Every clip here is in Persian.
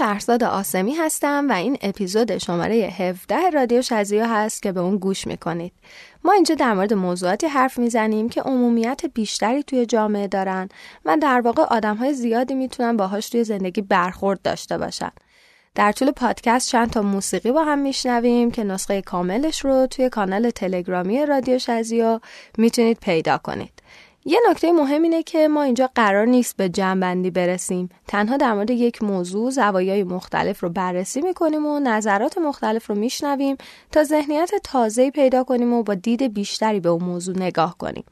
شهرزاد آسمی هستم و این اپیزود شماره 17 رادیو شزیو هست که به اون گوش می‌کنید. ما اینجا در مورد موضوعاتی حرف می‌زنیم که عمومیت بیشتری توی جامعه دارن و در واقع آدم های زیادی می‌تونن باهاش توی زندگی برخورد داشته باشن. در طول پادکست چند تا موسیقی با هم میشنویم که نسخه کاملش رو توی کانال تلگرامی رادیو شزیو می‌تونید پیدا کنید. یه نکته مهم اینه که ما اینجا قرار نیست به جنبندی برسیم. تنها در مورد یک موضوع زوایای مختلف رو بررسی می‌کنیم و نظرات مختلف رو میشنویم تا ذهنیت تازه‌ای پیدا کنیم و با دید بیشتری به اون موضوع نگاه کنیم.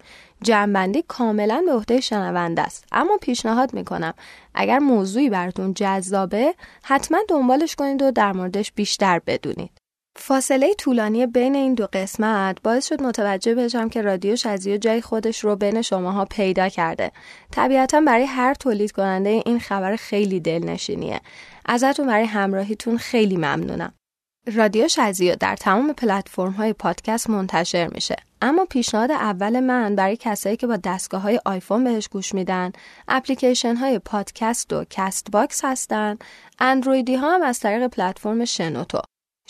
جنبندی کاملا به عهده شنونده است. اما پیشنهاد می‌کنم اگر موضوعی براتون جذابه حتما دنبالش کنید و در موردش بیشتر بدونید. فاصله طولانی بین این دو قسمت باعث شد متوجه بشم که رادیو شزیو جای خودش رو بین شماها پیدا کرده. طبیعتا برای هر تولید کننده این خبر خیلی دلنشینیه. ازتون برای همراهیتون خیلی ممنونم. رادیو شزیو در تمام پلتفرم های پادکست منتشر میشه. اما پیشنهاد اول من برای کسایی که با دستگاه های آیفون بهش گوش میدن اپلیکیشن های پادکست و Castbox هستن اندرویدی ها هم از طریق پلتفرم شنوتو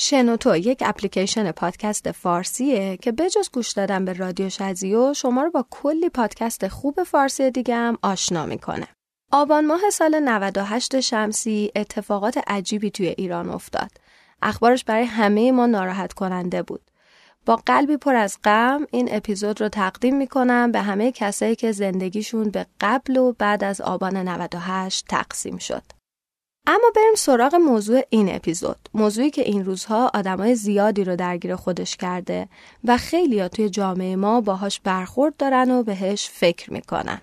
شنوتو یک اپلیکیشن پادکست فارسیه که بجز گوش دادن به رادیو شزیو شما رو با کلی پادکست خوب فارسی دیگه هم آشنا می‌کنه. آبان ماه سال 98 شمسی اتفاقات عجیبی توی ایران افتاد. اخبارش برای همه ما ناراحت کننده بود. با قلبی پر از غم این اپیزود رو تقدیم می‌کنم به همه کسایی که زندگیشون به قبل و بعد از آبان 98 تقسیم شد. اما بریم سراغ موضوع این اپیزود. موضوعی که این روزها آدمای زیادی رو درگیر خودش کرده و خیلی ها توی جامعه ما باهاش برخورد دارن و بهش فکر می‌کنن.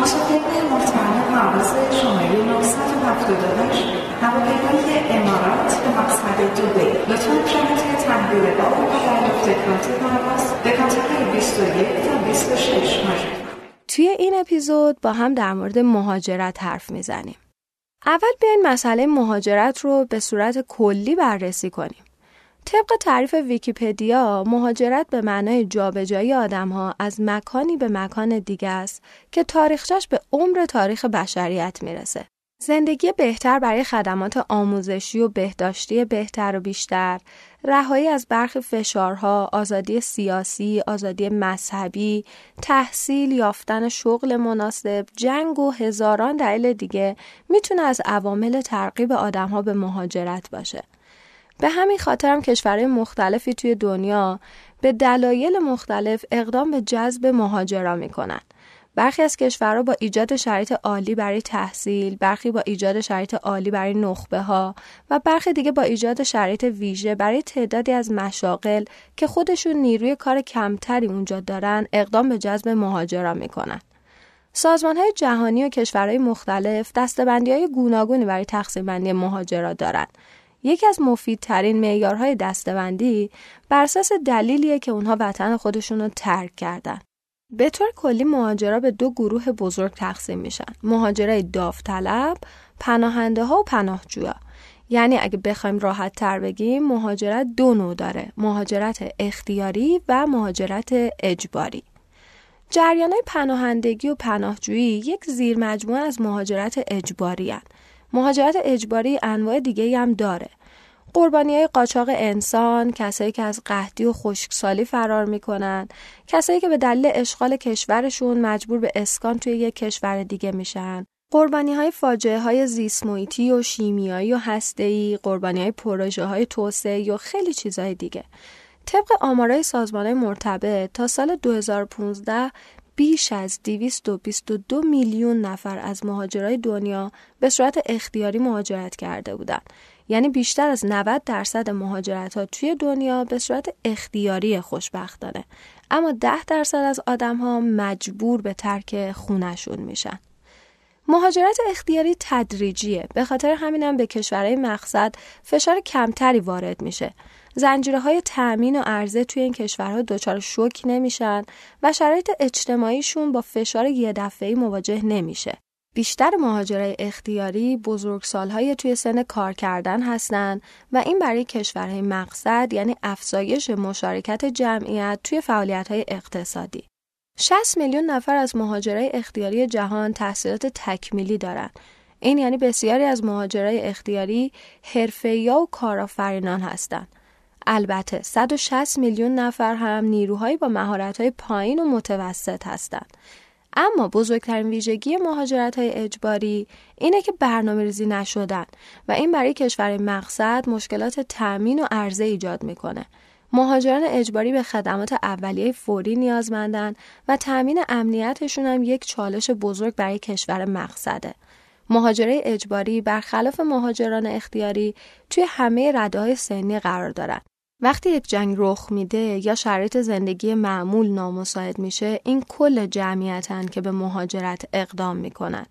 مسافرین مطمئن پرواز شماره 978 هواپیمای امارات به مقصد دوبی لطفا شرایط تحویل باب و دریافت کارت پرواز به کانتر 21 تا 26 ماژه توی این اپیزود با هم در مورد مهاجرت حرف می‌زنیم. اول بیاین مسئله مهاجرت رو به صورت کلی بررسی کنیم. طبق تعریف ویکیپدیا مهاجرت به معنای جابجایی آدمها از مکانی به مکان دیگه است که تاریخچش به عمر تاریخ بشریت می‌رسه. زندگی بهتر برای خدمات آموزشی و بهداشتی بهتر و بیشتر، رهایی از برخی فشارها، آزادی سیاسی، آزادی مذهبی، تحصیل، یافتن شغل مناسب، جنگ و هزاران دلیل دیگه می‌تونه از عوامل ترغیب آدمها به مهاجرت باشه. به همین خاطر هم کشورهای مختلفی توی دنیا به دلایل مختلف اقدام به جذب مهاجرا می‌کنن. برخی از کشورها با ایجاد شرایط عالی برای تحصیل، برخی با ایجاد شرایط عالی برای نخبه ها و برخی دیگه با ایجاد شرایط ویژه برای تعدادی از مشاغل که خودشون نیروی کار کمتری اونجا دارن اقدام به جذب مهاجران می‌کنن. سازمان های جهانی و کشورهای مختلف دستبندی های گوناگونی برای تقسیم بندی مهاجرات دارند. یکی از مفیدترین معیارهای دستبندی بر اساس دلیلیه که اونها وطن خودشون رو ترک کردن. به طور کلی مهاجرا به دو گروه بزرگ تقسیم میشن. مهاجرای داوطلب پناهنده ها و پناهجویا. یعنی اگه بخوایم راحت تر بگیم مهاجرت دو نوع داره. مهاجرت اختیاری و مهاجرت اجباری. جریان پناهندگی و پناهجویی یک زیر مجموعه از مهاجرت اجباری هن. مهاجرت اجباری انواع دیگه هم داره. قربانی های قاچاق انسان، کسایی که از قحطی و خشکسالی فرار می‌کنن، کسایی که به دلیل اشغال کشورشون مجبور به اسکان توی یک کشور دیگه میشن، قربانی های فاجعه های زیسمویتی و شیمیایی و هسته‌ای، قربانی های پروژه های توسعه و خیلی چیزهای دیگه. طبق آمارای سازمان های مرتبط تا سال 2015 بیش از 222 میلیون نفر از مهاجرای دنیا به صورت اختیاری مهاجرت کرده بودند. یعنی بیشتر از 90 درصد مهاجرت ها توی دنیا به صورت اختیاری خوشبختانه اما 10 درصد از آدم ها مجبور به ترک خونشون میشن. مهاجرت اختیاری تدریجیه. به خاطر همینم به کشورهای مقصد فشار کمتری وارد میشه. زنجیره های تأمین و عرضه توی این کشورها دچار شوک نمیشن و شرایط اجتماعیشون با فشار یه دفعه‌ای مواجه نمیشه. بیشتر مهاجرای اختیاری بزرگسالهای توی سن کار کردن هستند و این برای کشورهای مقصد یعنی افزایش مشارکت جمعیت توی فعالیت‌های اقتصادی. 60 میلیون نفر از مهاجرای اختیاری جهان تحصیلات تکمیلی دارند. این یعنی بسیاری از مهاجرای اختیاری حرفه‌ای و کارآفرینان هستند. البته 160 میلیون نفر هم نیروهایی با مهارت‌های پایین و متوسط هستند. اما بزرگترین ویژگی مهاجرت های اجباری اینه که برنامه ریزی نشدن و این برای کشور مقصد مشکلات تأمین و عرضه ایجاد می‌کنه. مهاجران اجباری به خدمات اولیه فوری نیازمندن و تأمین امنیتشون هم یک چالش بزرگ برای کشور مقصده. مهاجره اجباری برخلاف مهاجران اختیاری توی همه رده های سنی قرار دارن وقتی یک جنگ رخ میده یا شرایط زندگی معمول نامساعد میشه این کل جمعیتن که به مهاجرت اقدام می‌کنن.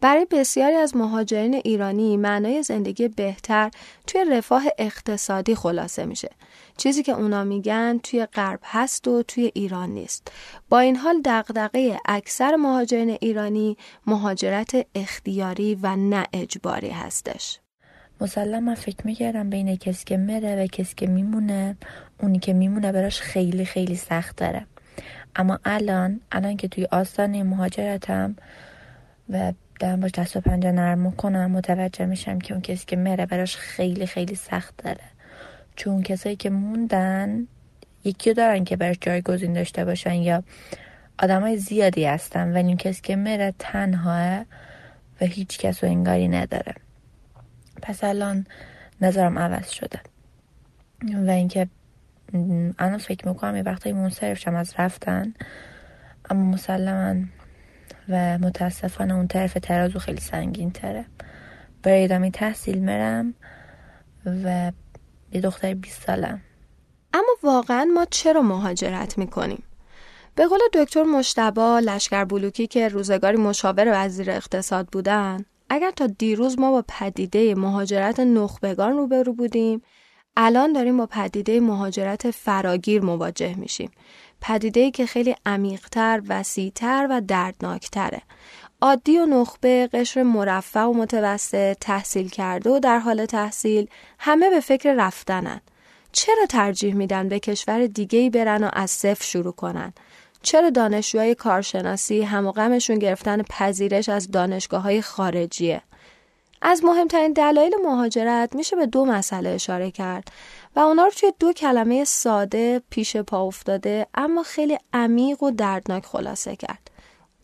برای بسیاری از مهاجرین ایرانی معنای زندگی بهتر توی رفاه اقتصادی خلاصه میشه. چیزی که اونا میگن توی غرب هست و توی ایران نیست. با این حال دغدغه اکثر مهاجرین ایرانی مهاجرت اختیاری و نه اجباری هستش. مسلم من فکر می‌کردم بین کسی که مره و کسی که میمونه اونی که میمونه براش خیلی خیلی سخت داره. اما الان الان که توی آستانه مهاجرتم و دارم باش دست و پنجه نرم کنم متوجه میشم که اون کسی که مره براش خیلی خیلی سخت داره. چون کسایی که موندن یکی دارن که براش جایگزین داشته باشن یا های زیادی هستن ولی اون کسی که مره تنهاه و هیچ کس و انگاری نداره. پس الان نظرم عوض شده. و اینکه الان فکر می‌کنم یه وقتایی منصرف شم از رفتن. اما مسلما و متاسفانه اون طرف ترازو خیلی سنگین تره برای ادامه تحصیل مرم و یه دختر 20 سالم. اما واقعا ما چرا مهاجرت می‌کنیم؟ به قول دکتر مشتبا لشکر بلوکی که روزگاری مشاور وزیر اقتصاد بودن اگر تا دیروز ما با پدیده مهاجرت نخبگان روبرو بودیم الان داریم با پدیده مهاجرت فراگیر مواجه میشیم. پدیده که خیلی عمیقتر، وسیعتر و دردناکتره. عادی و نخبه قشر مرفع و متوسط تحصیل کرده و در حال تحصیل همه به فکر رفتنن. چرا ترجیح میدن به کشور دیگه برن و از صفر شروع کنن؟ چرا دانشجوهای کارشناسی هم و غمشون گرفتن پذیرش از دانشگاه های خارجیه؟ از مهمترین دلایل مهاجرت میشه به دو مسئله اشاره کرد و اونا رو توی دو کلمه ساده پیش پا افتاده اما خیلی عمیق و دردناک خلاصه کرد.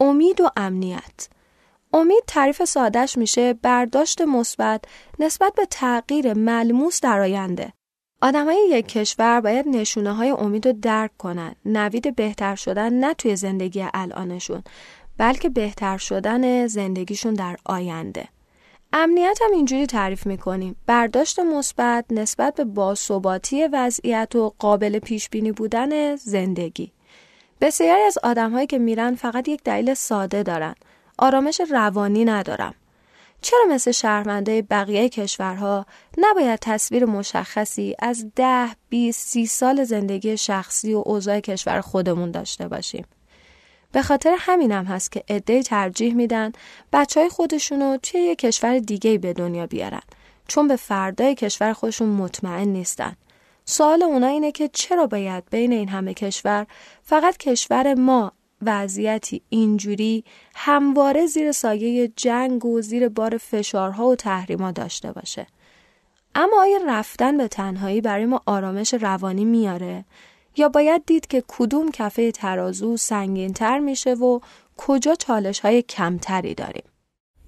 امید و امنیت. امید تعریف سادهش میشه برداشت مثبت نسبت به تغییر ملموس در آینده. آدمای یک کشور باید نشونه های امید رو درک کنن. نوید بهتر شدن نه توی زندگی الانشون بلکه بهتر شدن زندگیشون در آینده. امنیت هم اینجوری تعریف می‌کنیم. برداشت مثبت نسبت به باثباتی وضعیت و قابل پیش بینی بودن زندگی. بسیاری از آدمهایی که میرن فقط یک دلیل ساده دارن. آرامش روانی ندارم. چرا مثل شهرمنده بقیه کشورها نباید تصویر مشخصی از ده، 20, سی سال زندگی شخصی و اوضاع کشور خودمون داشته باشیم؟ به خاطر همینم هست که عده ترجیح میدن بچه های خودشونو توی یه کشور دیگه به دنیا بیارن چون به فردای کشور خودشون مطمئن نیستن. سوال اونا اینه که چرا باید بین این همه کشور فقط کشور ما وضعیتی اینجوری همواره زیر سایه جنگ و زیر بار فشارها و تحریما داشته باشه. اما آیا رفتن به تنهایی برای ما آرامش روانی میاره؟ یا باید دید که کدوم کفه ترازو سنگین تر میشه و کجا چالش های کمتری داریم؟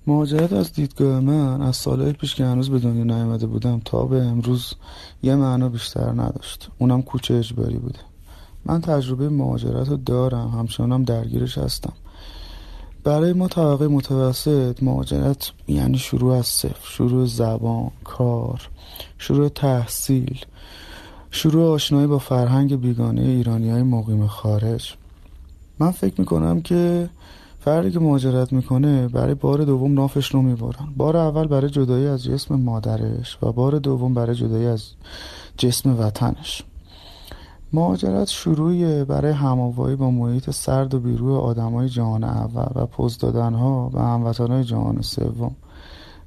مهاجرت از دیدگاه من از سالهای پیش که هنوز به دنیا نیامده بودم تا به امروز یه معنا بیشتر نداشت. اونم کوچه اجباری بوده. من تجربه مهاجرت رو دارم همچنانم درگیرش هستم. برای ما طبقه متوسط مهاجرت یعنی شروع از صفر شروع زبان کار شروع تحصیل شروع آشنایی با فرهنگ بیگانه ایرانی های مقیم خارج. من فکر می‌کنم که فردی که مهاجرت می‌کنه برای بار دوم نافش رو می‌برن. بار اول برای جدایی از جسم مادرش و بار دوم برای جدایی از جسم وطنش. مهاجرت شروعی برای هماوایی با محیط سرد و بیروی آدمای جهان اول و پوز دادنها به هموطنهای جهان سوم.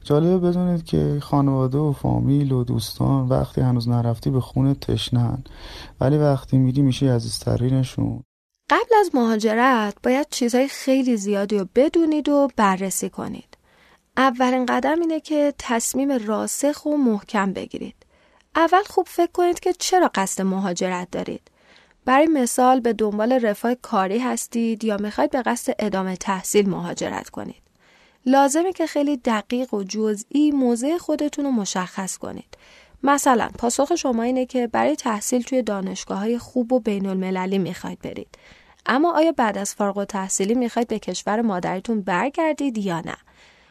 جالبه بدونید که خانواده و فامیل و دوستان وقتی هنوز نرفتی به خونه تشنن ولی وقتی میری میشه عزیزترینشون. قبل از مهاجرت باید چیزهای خیلی زیادی رو بدونید و بررسی کنید. اولین قدم اینه که تصمیم راسخ و محکم بگیرید. اول خوب فکر کنید که چرا قصد مهاجرت دارید. برای مثال به دنبال رفاه کاری هستید یا می‌خواید به قصد ادامه تحصیل مهاجرت کنید. لازمه که خیلی دقیق و جزئی موضع خودتون رو مشخص کنید. مثلا پاسخ شما اینه که برای تحصیل توی دانشگاه های خوب و بین المللی می‌خواید برید. اما آیا بعد از فارغ و تحصیلی می‌خواید به کشور مادریتون برگردید یا نه؟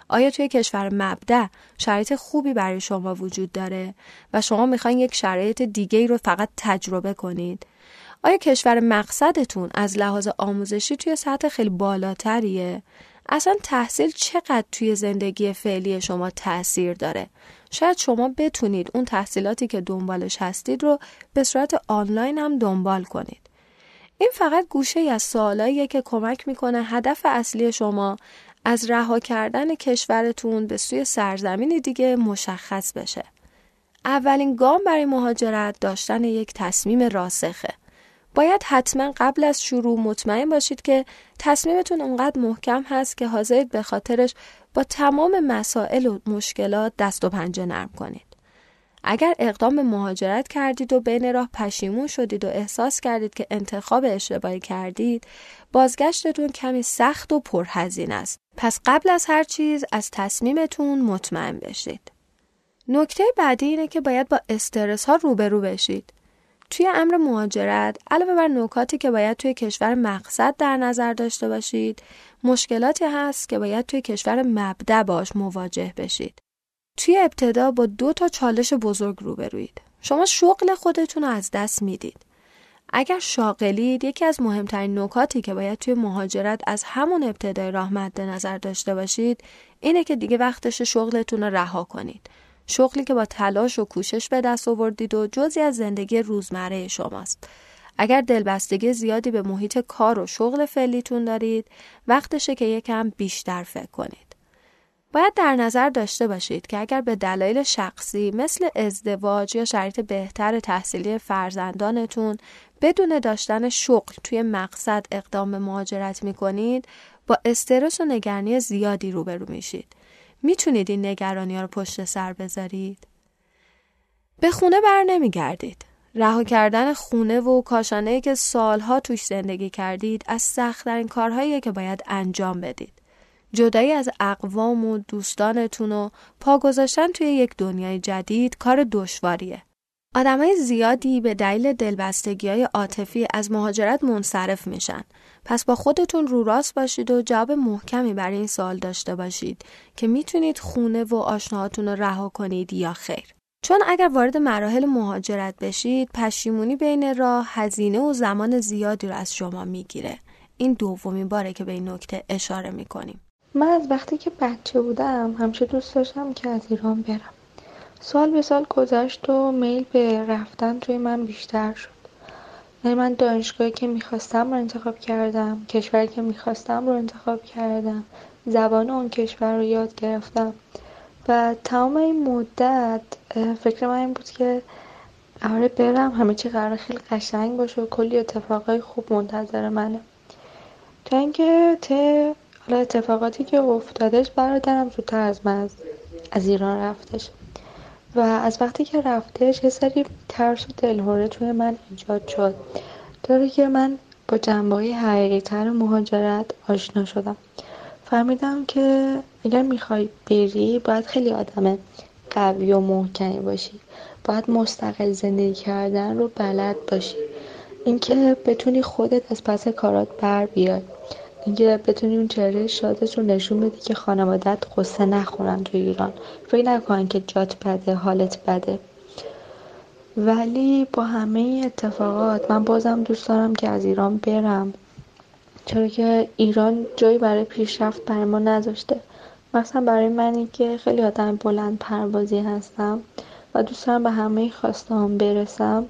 آیا توی کشور مبدع شرایط خوبی برای شما وجود داره و شما می‌خواین یک شرایط دیگه رو فقط تجربه کنید؟ آیا کشور مقصدتون از لحاظ آموزشی توی سطح خیلی بالاتریه؟ اصلا تحصیل چقدر توی زندگی فعلی شما تاثیر داره؟ شاید شما بتونید اون تحصیلاتی که دنبالش هستید رو به صورت آنلاین هم دنبال کنید. این فقط گوشه از سوالاییه که کمک می‌کنه هدف اصلی شما از رها کردن کشورتون به سوی سرزمین دیگه مشخص بشه. اولین گام برای مهاجرت داشتن یک تصمیم راسخه. باید حتما قبل از شروع مطمئن باشید که تصمیمتون اونقدر محکم هست که حاضرید به خاطرش با تمام مسائل و مشکلات دست و پنجه نرم کنید. اگر اقدام مهاجرت کردید و بین راه پشیمون شدید و احساس کردید که انتخاب اشتباهی کردید بازگشتتون کمی سخت و پرهزین است. پس قبل از هر چیز از تصمیمتون مطمئن بشید. نکته بعدی اینه که باید با استرس ها روبرو بشید. توی امر مهاجرت علاوه بر نکاتی که باید توی کشور مقصد در نظر داشته باشید مشکلاتی هست که باید توی کشور مبدع باش مواجه بشید. توی ابتدا با دو تا چالش بزرگ روبروید. شما شغل خودتون رو از دست می‌دید. اگر شاغلید یکی از مهمترین نکاتی که باید توی مهاجرت از همون ابتدای راه مد نظر داشته باشید اینه که دیگه وقتش شغلتون رو رها کنید. شغلی که با تلاش و کوشش به دست آوردید و جزی از زندگی روزمره شماست. اگر دلبستگی زیادی به محیط کار و شغل فعلیتون دارید وقتشه که یکم بیشتر فکر کنید. باید در نظر داشته باشید که اگر به دلایل شخصی مثل ازدواج یا شرایط بهتر تحصیلی فرزندانتون بدون داشتن شغل توی مقصد اقدام مهاجرت می کنید با استرس و نگرانی زیادی روبرو میشید. می‌تونید این نگرانی ها رو پشت سر بذارید؟ به خونه بر نمیگردید. رها کردن خونه و کاشانه که سالها توش زندگی کردید از سختترین کارهایی که باید انجام بدید. جدایی از اقوام و دوستانتون و پا گذاشتن توی یک دنیای جدید کار دشواریه. آدمای زیادی به دلیل دلبستگی های عاطفی از مهاجرت منصرف میشن. پس با خودتون رو راست باشید و جواب محکمی برای این سوال داشته باشید که می‌تونید خونه و آشناهاتون رو رها کنید یا خیر. چون اگر وارد مراحل مهاجرت بشید پشیمونی بین راه هزینه و زمان زیادی رو از شما می‌گیره. این دومین باره که به این نکته اشاره می‌کنیم. من از وقتی که بچه بودم همیشه دوست داشتم که از ایران برم. سال به سال گذشت و میل به رفتن توی من بیشتر شد. یعنی من دانشگاهی که می‌خواستم رو انتخاب کردم کشوری که می‌خواستم رو انتخاب کردم زبان اون کشور رو یاد گرفتم. و تمام این مدت فکر من این بود که آره برم همه چی قرار خیلی قشنگ باشه و کلی اتفاقای خوب منتظر منه. تا اینکه ته حالا اتفاقاتی که افتادش برادرم زودتر از من از, ایران رفتش. و از وقتی که رفتش یه سری ترس و دلهوره توی من ایجاد شد. داره که من با جنبه های حقیقی تر مهاجرت آشنا شدم. فهمیدم که اگر می‌خوای بری باید خیلی آدم قوی و محکمی باشی. باید مستقل زندگی کردن رو بلد باشی. اینکه بتونی خودت از پس کارات بر بیای. اینکه بتونی اون چهره شادت رو نشون بدی که خانوادت قصه نخورن تو ایران. فکر نکنن که جات بده حالت بده. ولی با همه اتفاقات من بازم دوست دارم که از ایران برم. چرا که ایران جایی برای پیشرفت برای ما نذاشته. مثلا برای منی که خیلی آدم بلند پروازی هستم و دوست دارم به همه خواستم برسم.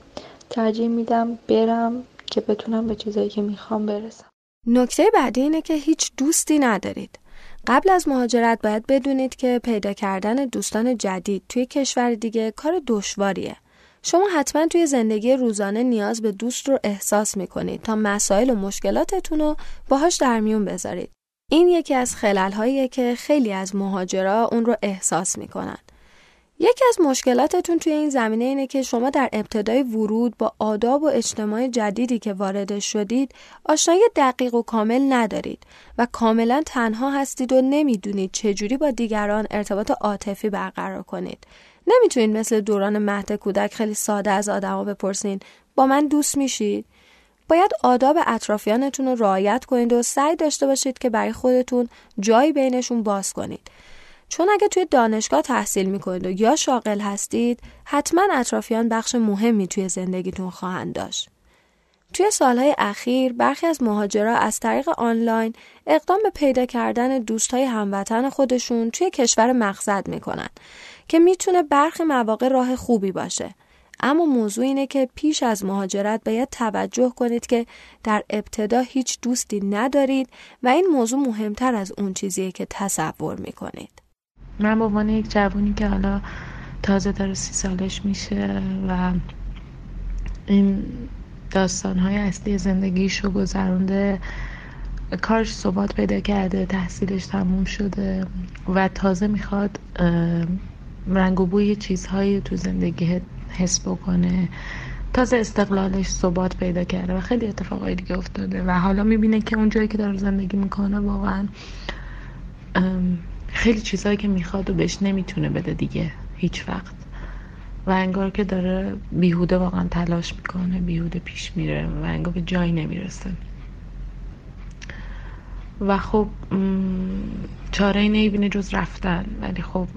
ترجیح میدم برم که بتونم به چیزایی که می‌خوام برسم. نکته بعدی اینه که هیچ دوستی ندارید. قبل از مهاجرت باید بدونید که پیدا کردن دوستان جدید توی کشور دیگه کار دشواریه. شما حتما توی زندگی روزانه نیاز به دوست رو احساس می‌کنید تا مسائل و مشکلاتتون رو باهاش در میون بذارید. این یکی از خلل که خیلی از مهاجرا اون رو احساس می‌کنن. یکی از مشکلاتتون توی این زمینه اینه که شما در ابتدای ورود با آداب و اجتماع جدیدی که وارد شدید آشنایی دقیق و کامل ندارید و کاملا تنها هستید و نمی‌دونید چجوری با دیگران ارتباط عاطفی برقرار کنید. نمی‌تونید مثل دوران مهد کودک خیلی ساده از آدما بپرسین با من دوست میشید؟ باید آداب اطرافیانتون رو رعایت کنید و سعی داشته باشید که برای خودتون جایی بینشون باز کنید. چون اگه توی دانشگاه تحصیل می‌کنید و یا شاغل هستید حتما اطرافیان بخش مهمی توی زندگیتون خواهند داشت. توی سالهای اخیر برخی از مهاجرا از طریق آنلاین اقدام به پیدا کردن دوستای هموطن خودشون توی کشور مقصد می‌کنن که می‌تونه برخی مواقع راه خوبی باشه. اما موضوع اینه که پیش از مهاجرت باید توجه کنید که در ابتدا هیچ دوستی ندارید و این موضوع مهمتر از اون چیزیه که تصور می‌کنید. من به عنوان یک جوونی که حالا تازه داره سی سالش میشه و این داستان های اصلی زندگیش رو گذرونده کارش ثبات پیدا کرده تحصیلش تموم شده و تازه می‌خواد رنگ و بوی چیزهایی تو زندگی حس بکنه. تازه استقلالش ثبات پیدا کرده و خیلی اتفاقای دیگه افتاده و حالا می‌بینه که اون جایی که داره زندگی می‌کنه واقعا خیلی چیزهایی که می‌خواد و بهش نمی‌تونه بده دیگه هیچ وقت. و انگار که داره بیهوده واقعا تلاش می‌کنه بیهوده پیش میره و انگار به جایی نمی‌رسه. و خب چاره ای نمی‌بینه جز رفتن. ولی خب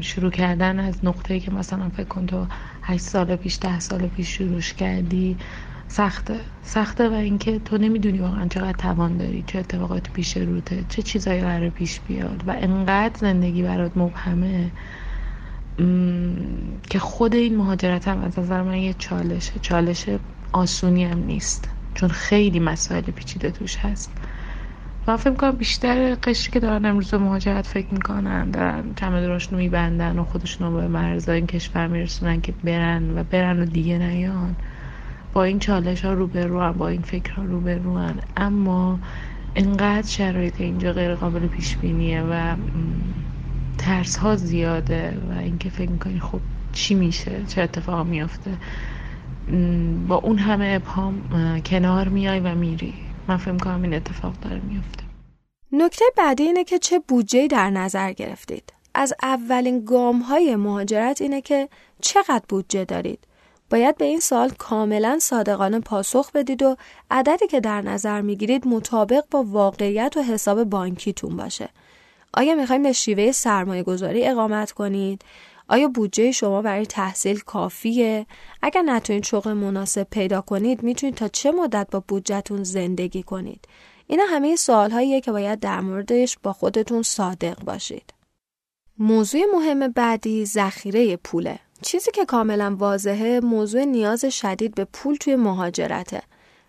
شروع کردن از نقطه‌ای که مثلا فکر کن تو هشت سال پیش ده سال پیش شروعش کردی. سخته. سخته و اینکه تو نمی‌دونی واقعا چقدر توان داری چه اتفاقاتی پیش روته چه چیزایی قرار پیش بیاد و انقدر زندگی برات مبهمه که خود این مهاجرت هم از نظر من یه چالشه. چالش آسونی هم نیست چون خیلی مسائل پیچیده توش هست. و فکر کنم بیشتر قشری که دارن امروز به مهاجرت فکر می‌کنن دارن چمدوناشون رو میبندن و خودشون رو به مرزای این کشور میرسونن که برن و برن و دیگه نیان. با این چالش ها رو با این فکر ها رو اما انقدر شرایط اینجا غیر قابل پیش بینیه و ترس ها زیاده و اینکه فکر می‌کنی خب چی میشه؟ چه اتفاق میافته؟ با اون همه ابهام کنار میای و میری. من فکر می‌کنم این اتفاق داره میافته. نکته بعدی اینه که چه بودجه در نظر گرفتید؟ از اولین گام های مهاجرت اینه که چقدر بودجه دارید؟ باید به این سال کاملا صادقانه پاسخ بدید و عددی که در نظر می‌گیرید مطابق با واقعیت و حساب بانکیتون باشه. آیا می‌خوایم به شیوه سرمایه گذاری اقامت کنید؟ آیا بودجه شما برای تحصیل کافیه؟ اگر نتونید شغل مناسب پیدا کنید می‌تونید تا چه مدت با بودجهتون زندگی کنید؟ اینا همه سوال که باید در موردش با خودتون صادق باشید. موضوع مهم بعدی ذخیره پوله. چیزی که کاملا واضحه موضوع نیاز شدید به پول توی مهاجرته.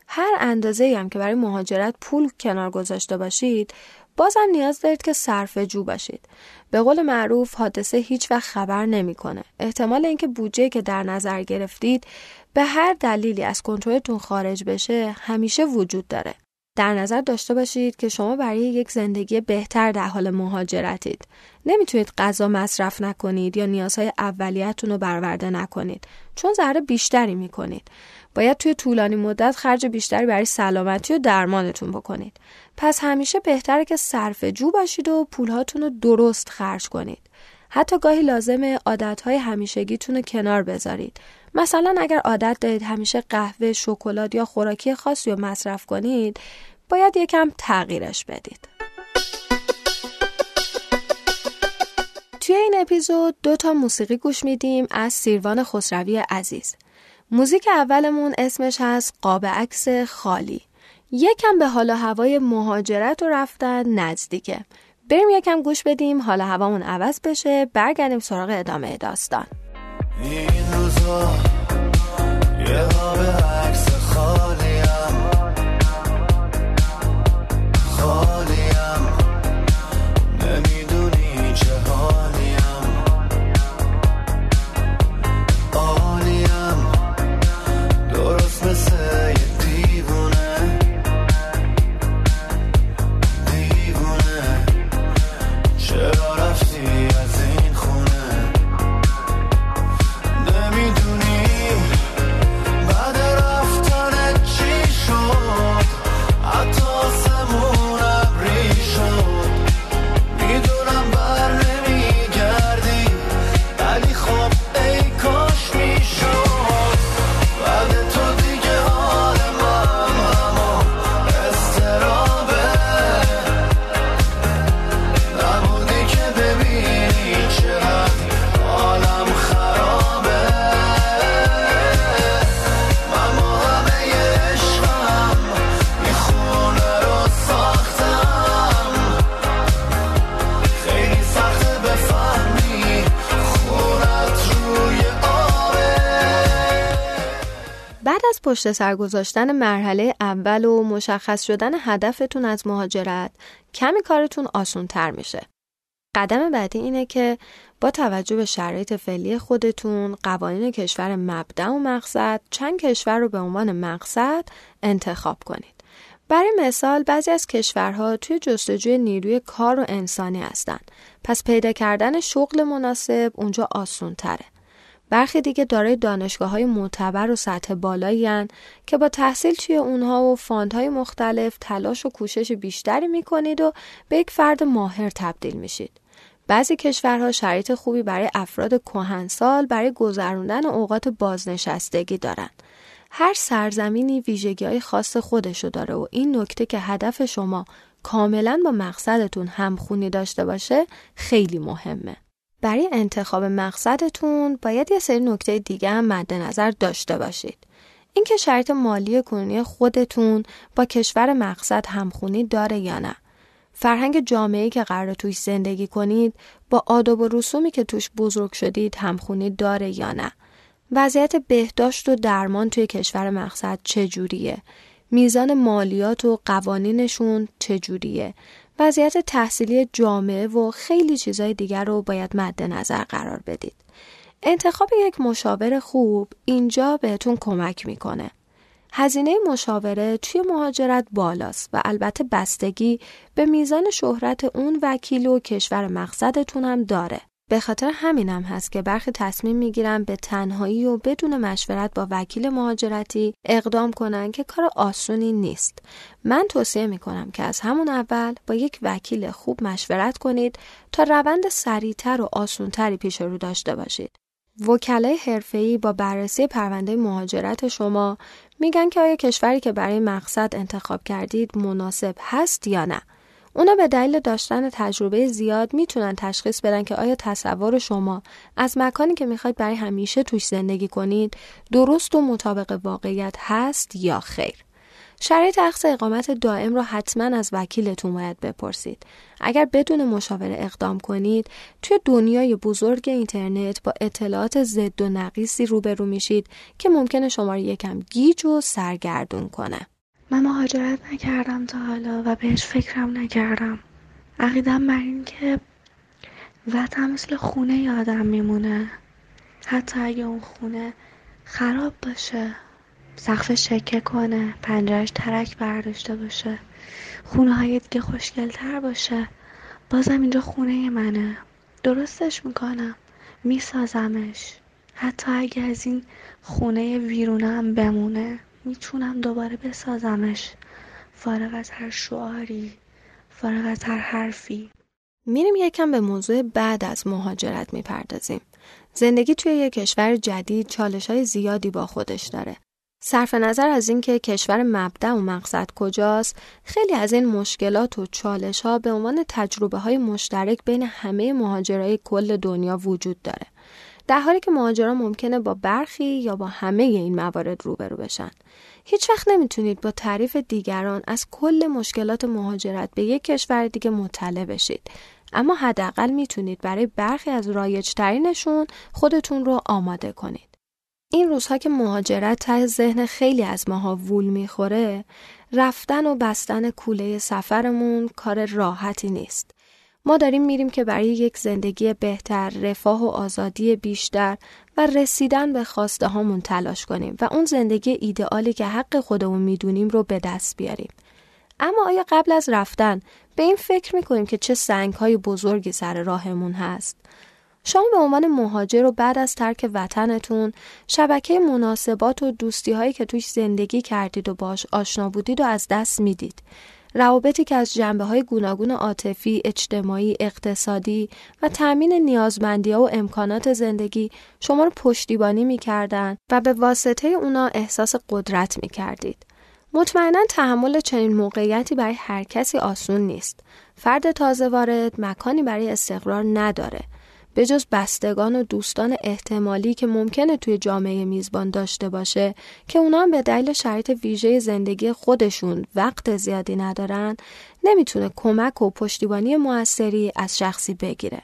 هر اندازه هم که برای مهاجرت پول کنار گذاشته باشید بازم نیاز دارید که صرف جو باشید. به قول معروف حادثه هیچ وقت خبر نمی‌کنه. احتمال اینکه بودجه که در نظر گرفتید به هر دلیلی از کنترلتون خارج بشه همیشه وجود داره. در نظر داشته باشید که شما برای یک زندگی بهتر در حال مهاجرتید. نمی‌تونید غذا مصرف نکنید یا نیازهای اولیتون رو برآورده نکنید چون ضرر بیشتری می‌کنید. باید توی طولانی مدت خرج بیشتری برای سلامتی و درمانتون بکنید. پس همیشه بهتره که صرف جو باشید و پولهاتون رو درست خرج کنید. حتی گاهی لازمه عادتهای همیشگیتون رو کنار بذارید. مثلا اگر عادت دارید همیشه قهوه، شکلات یا خوراکی خاصی رو مصرف کنید، باید یکم تغییرش بدید. توی این اپیزود دو تا موسیقی گوش میدیم از سیروان خسروی عزیز. موزیک اولمون اسمش هست قاب عکس خالی. یکم به حال هوای مهاجرت و رفتن نزدیکه. بریم یکم گوش بدیم حالا هوامون عوض بشه برگردیم سراغ ادامه داستان. این روزا یه پشت سر گذاشتن مرحله اول و مشخص شدن هدفتون از مهاجرت کمی کارتون آسون تر میشه. قدم بعدی اینه که با توجه به شرایط فعلی خودتون قوانین کشور مبدع و مقصد چند کشور رو به عنوان مقصد انتخاب کنید. برای مثال بعضی از کشورها توی جستجوی نیروی کار و انسانی هستند. پس پیدا کردن شغل مناسب اونجا آسون تره. برخی دیگه دارای دانشگاه های معتبر و سطح بالایی که با تحصیل توی اونها و فاندهای مختلف تلاش و کوشش بیشتری می‌کنید و به یک فرد ماهر تبدیل میشید. بعضی کشورها شرایط خوبی برای افراد کهنسال برای گذروندن اوقات بازنشستگی دارند. هر سرزمینی ویژگی های خاص خودشو داره و این نکته که هدف شما کاملا با مقصدتون همخونی داشته باشه خیلی مهمه. برای انتخاب مقصدتون باید یه سری نکته دیگه هم مد نظر داشته باشید. اینکه شرط مالی کنونی خودتون با کشور مقصد همخونی داره یا نه. فرهنگ جامعه‌ای که قرار توش زندگی کنید با آداب و رسومی که توش بزرگ شدید همخونی داره یا نه. وضعیت بهداشت و درمان توی کشور مقصد چجوریه؟ میزان مالیات و قوانینشون چجوریه؟ وضعیت تحصیلی جامعه و خیلی چیزهای دیگر رو باید مد نظر قرار بدید. انتخاب یک مشاور خوب اینجا بهتون کمک می‌کنه. هزینه مشاوره توی مهاجرت بالاست و البته بستگی به میزان شهرت اون وکیل و کشور مقصدتون هم داره. به خاطر همینم هست که برخی تصمیم می‌گیرن به تنهایی و بدون مشورت با وکیل مهاجرتی اقدام کنن که کار آسونی نیست. من توصیه می‌کنم که از همون اول با یک وکیل خوب مشورت کنید تا روند سریعتر و آسونتری پیش رو داشته باشید. وکلای حرفه‌ای با بررسی پرونده مهاجرت شما میگن که آیا کشوری که برای مقصد انتخاب کردید مناسب هست یا نه. اونا به دلیل داشتن تجربه زیاد می‌تونن تشخیص بدن که آیا تصور شما از مکانی که می‌خواید برای همیشه توش زندگی کنید درست و مطابق واقعیت هست یا خیر. شرایط اخذ اقامت دائم را حتما از وکیلتون باید بپرسید. اگر بدون مشاوره اقدام کنید، توی دنیای بزرگ اینترنت با اطلاعات ضد و نقیسی روبرو میشید که ممکنه شما رو یکم گیج و سرگردون کنه. من مهاجرت نکردم تا حالا و بهش فکرم نکردم. عقیدم بر این که وطن مثل خونه یادم میمونه. حتی اگه اون خونه خراب باشه سقف شکه کنه پنجرش ترک برداشته باشه خونه های دیگه خوشگلتر باشه بازم اینجا خونه منه. درستش می‌کنم. میسازمش. حتی اگه از این خونه ویرونه هم بمونه. می‌تونم دوباره بسازمش. فارغ از هر شعاری فارغ از هر حرفی. میریم یکم به موضوع بعد از مهاجرت می‌پردازیم. زندگی توی یک کشور جدید چالش های زیادی با خودش داره. صرف نظر از اینکه کشور مبدع و مقصد کجاست خیلی از این مشکلات و چالش ها به عنوان تجربه های مشترک بین همه مهاجرای کل دنیا وجود داره. در حالی که مهاجران ممکنه با برخی یا با همه این موارد روبرو بشن. هیچ وقت نمی‌تونید با تعریف دیگران از کل مشکلات مهاجرت به یک کشور دیگه مطلع بشید. اما حداقل می‌تونید برای برخی از رایجترینشون خودتون رو آماده کنید. این روزها که مهاجرت ته ذهن خیلی از ماها وول می‌خوره رفتن و بستن کوله سفرمون کار راحتی نیست. ما داریم میریم که برای یک زندگی بهتر، رفاه و آزادی بیشتر و رسیدن به خواسته هامون تلاش کنیم و اون زندگی ایدئالی که حق خودمون می‌دونیم رو به دست بیاریم. اما آیا قبل از رفتن به این فکر می‌کنیم که چه سنگ های بزرگی سر راهمون هست؟ شما به عنوان مهاجر و بعد از ترک وطنتون شبکه مناسبات و دوستی هایی که توش زندگی کردید و باش آشنا بودید و از دست می‌دید روابطی که از جنبه های گوناگون عاطفی، اجتماعی، اقتصادی و تأمین نیازمندی و امکانات زندگی شما رو پشتیبانی می‌کردن و به واسطه اونا احساس قدرت می کردید. مطمئنا تحمل چنین موقعیتی برای هر کسی آسون نیست. فرد تازه وارد مکانی برای استقرار نداره به جز بستگان و دوستان احتمالی که ممکنه توی جامعه میزبان داشته باشه که اونا هم به دلیل شرایط ویژه زندگی خودشون وقت زیادی ندارن نمی‌تونه کمک و پشتیبانی موثری از شخصی بگیره.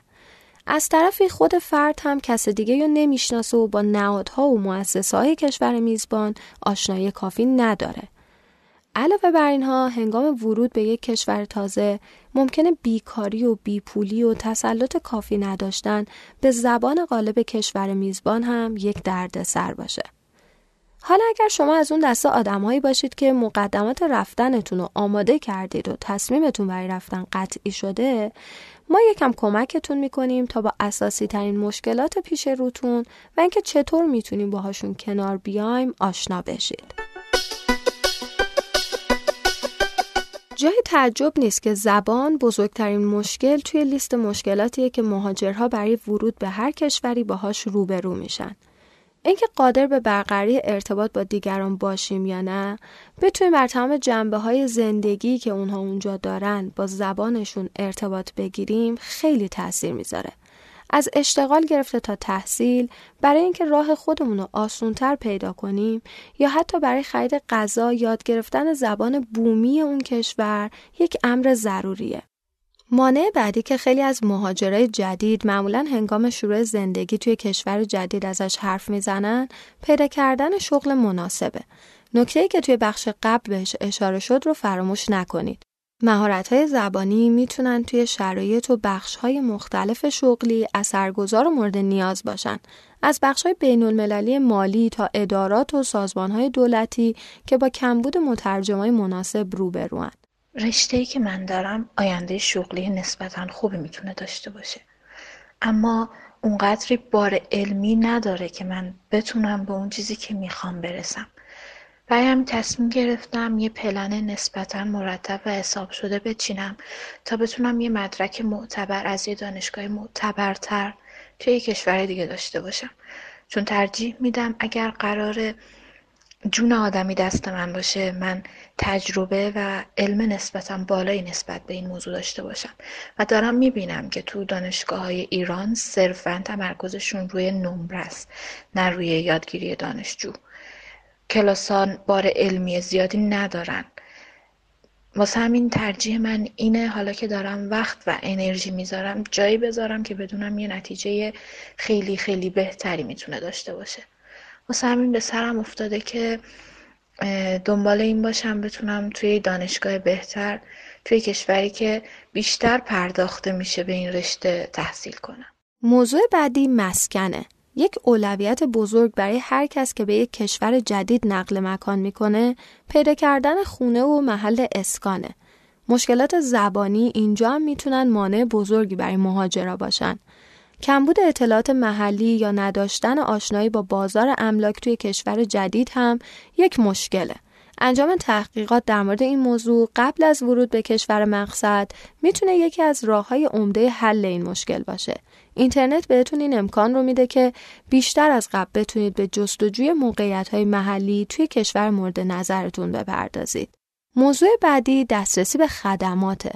از طرفی خود فرد هم کس دیگه رو نمی‌شناسه و با نهادها و مؤسسه های کشور میزبان آشنایی کافی نداره. علاوه بر اینها هنگام ورود به یک کشور تازه ممکنه بیکاری و بیپولی و تسلط کافی نداشتن به زبان غالب کشور میزبان هم یک دردسر باشه. حالا اگر شما از اون دسته آدمهایی باشید که مقدمات رفتنتون رو آماده کردید و تصمیمتون برای رفتن قطعی شده ما یکم کمکتون می‌کنیم تا با اساسی ترین مشکلات پیش روتون و اینکه چطور می‌تونیم باهاشون کنار بیایم آشنا بشید. جای تعجب نیست که زبان بزرگترین مشکل توی لیست مشکلاتیه که مهاجرها برای ورود به هر کشوری باهاش روبرو میشن. اینکه قادر به برقراری ارتباط با دیگران باشیم یا نه بتونیم بر تمام جنبه های زندگی که اونها اونجا دارن با زبانشون ارتباط بگیریم خیلی تاثیر می‌ذاره از اشتغال گرفته تا تحصیل برای اینکه راه خودمون رو آسونتر پیدا کنیم یا حتی برای خرید غذا یاد گرفتن زبان بومی اون کشور یک امر ضروریه مانع بعدی که خیلی از مهاجرای جدید معمولا هنگام شروع زندگی توی کشور جدید ازش حرف می‌زنن پیدا کردن شغل مناسبه. نکته که توی بخش قبل بهش اشاره شد رو فراموش نکنید. مهارت زبانی می‌تونن توی شرایط و بخش های مختلف شغلی اثرگذار و مورد نیاز باشن. از بخش های بین المللی مالی تا ادارات و سازمان های دولتی که با کمبود مترجمای مناسب روبروان. رشته که من دارم آینده شغلی نسبتا خوبی می‌تونه داشته باشه اما اونقدری بار علمی نداره که من بتونم به اون چیزی که می‌خوام برسم برای همین تصمیم گرفتم یه پلن نسبتا مرتب و حساب شده بچینم تا بتونم یه مدرک معتبر از یه دانشگاه معتبرتر توی یه کشور دیگه داشته باشم. چون ترجیح میدم اگر قرار جون آدمی دست من باشه من تجربه و علم نسبتا بالایی نسبت به این موضوع داشته باشم. و دارم می‌بینم که تو دانشگاه های ایران صرفا تمرکزشون روی نمره است نه روی یادگیری دانشجو. کلاسان بار علمی زیادی ندارن. واسه همین ترجیح من اینه حالا که دارم وقت و انرژی می‌ذارم جایی بذارم که بدونم یه نتیجه خیلی خیلی بهتری می‌تونه داشته باشه. واسه همین به سرم افتاده که دنبال این باشم بتونم توی دانشگاه بهتر توی کشوری که بیشتر پرداخته میشه به این رشته تحصیل کنم. موضوع بعدی مسکنه. یک اولویت بزرگ برای هر کس که به یک کشور جدید نقل مکان می‌کنه پیدا کردن خونه و محل اسکانه مشکلات زبانی اینجا هم می‌تونن مانع بزرگی برای مهاجرا باشن کمبود اطلاعات محلی یا نداشتن آشنایی با بازار املاک توی کشور جدید هم یک مشکله. انجام تحقیقات در مورد این موضوع قبل از ورود به کشور مقصد می‌تونه یکی از راه های عمده حل این مشکل باشه. اینترنت بهتون این امکان رو میده که بیشتر از قبل بتونید به جستجوی موقعیت های محلی توی کشور مورد نظرتون بپردازید. موضوع بعدی دسترسی به خدماته.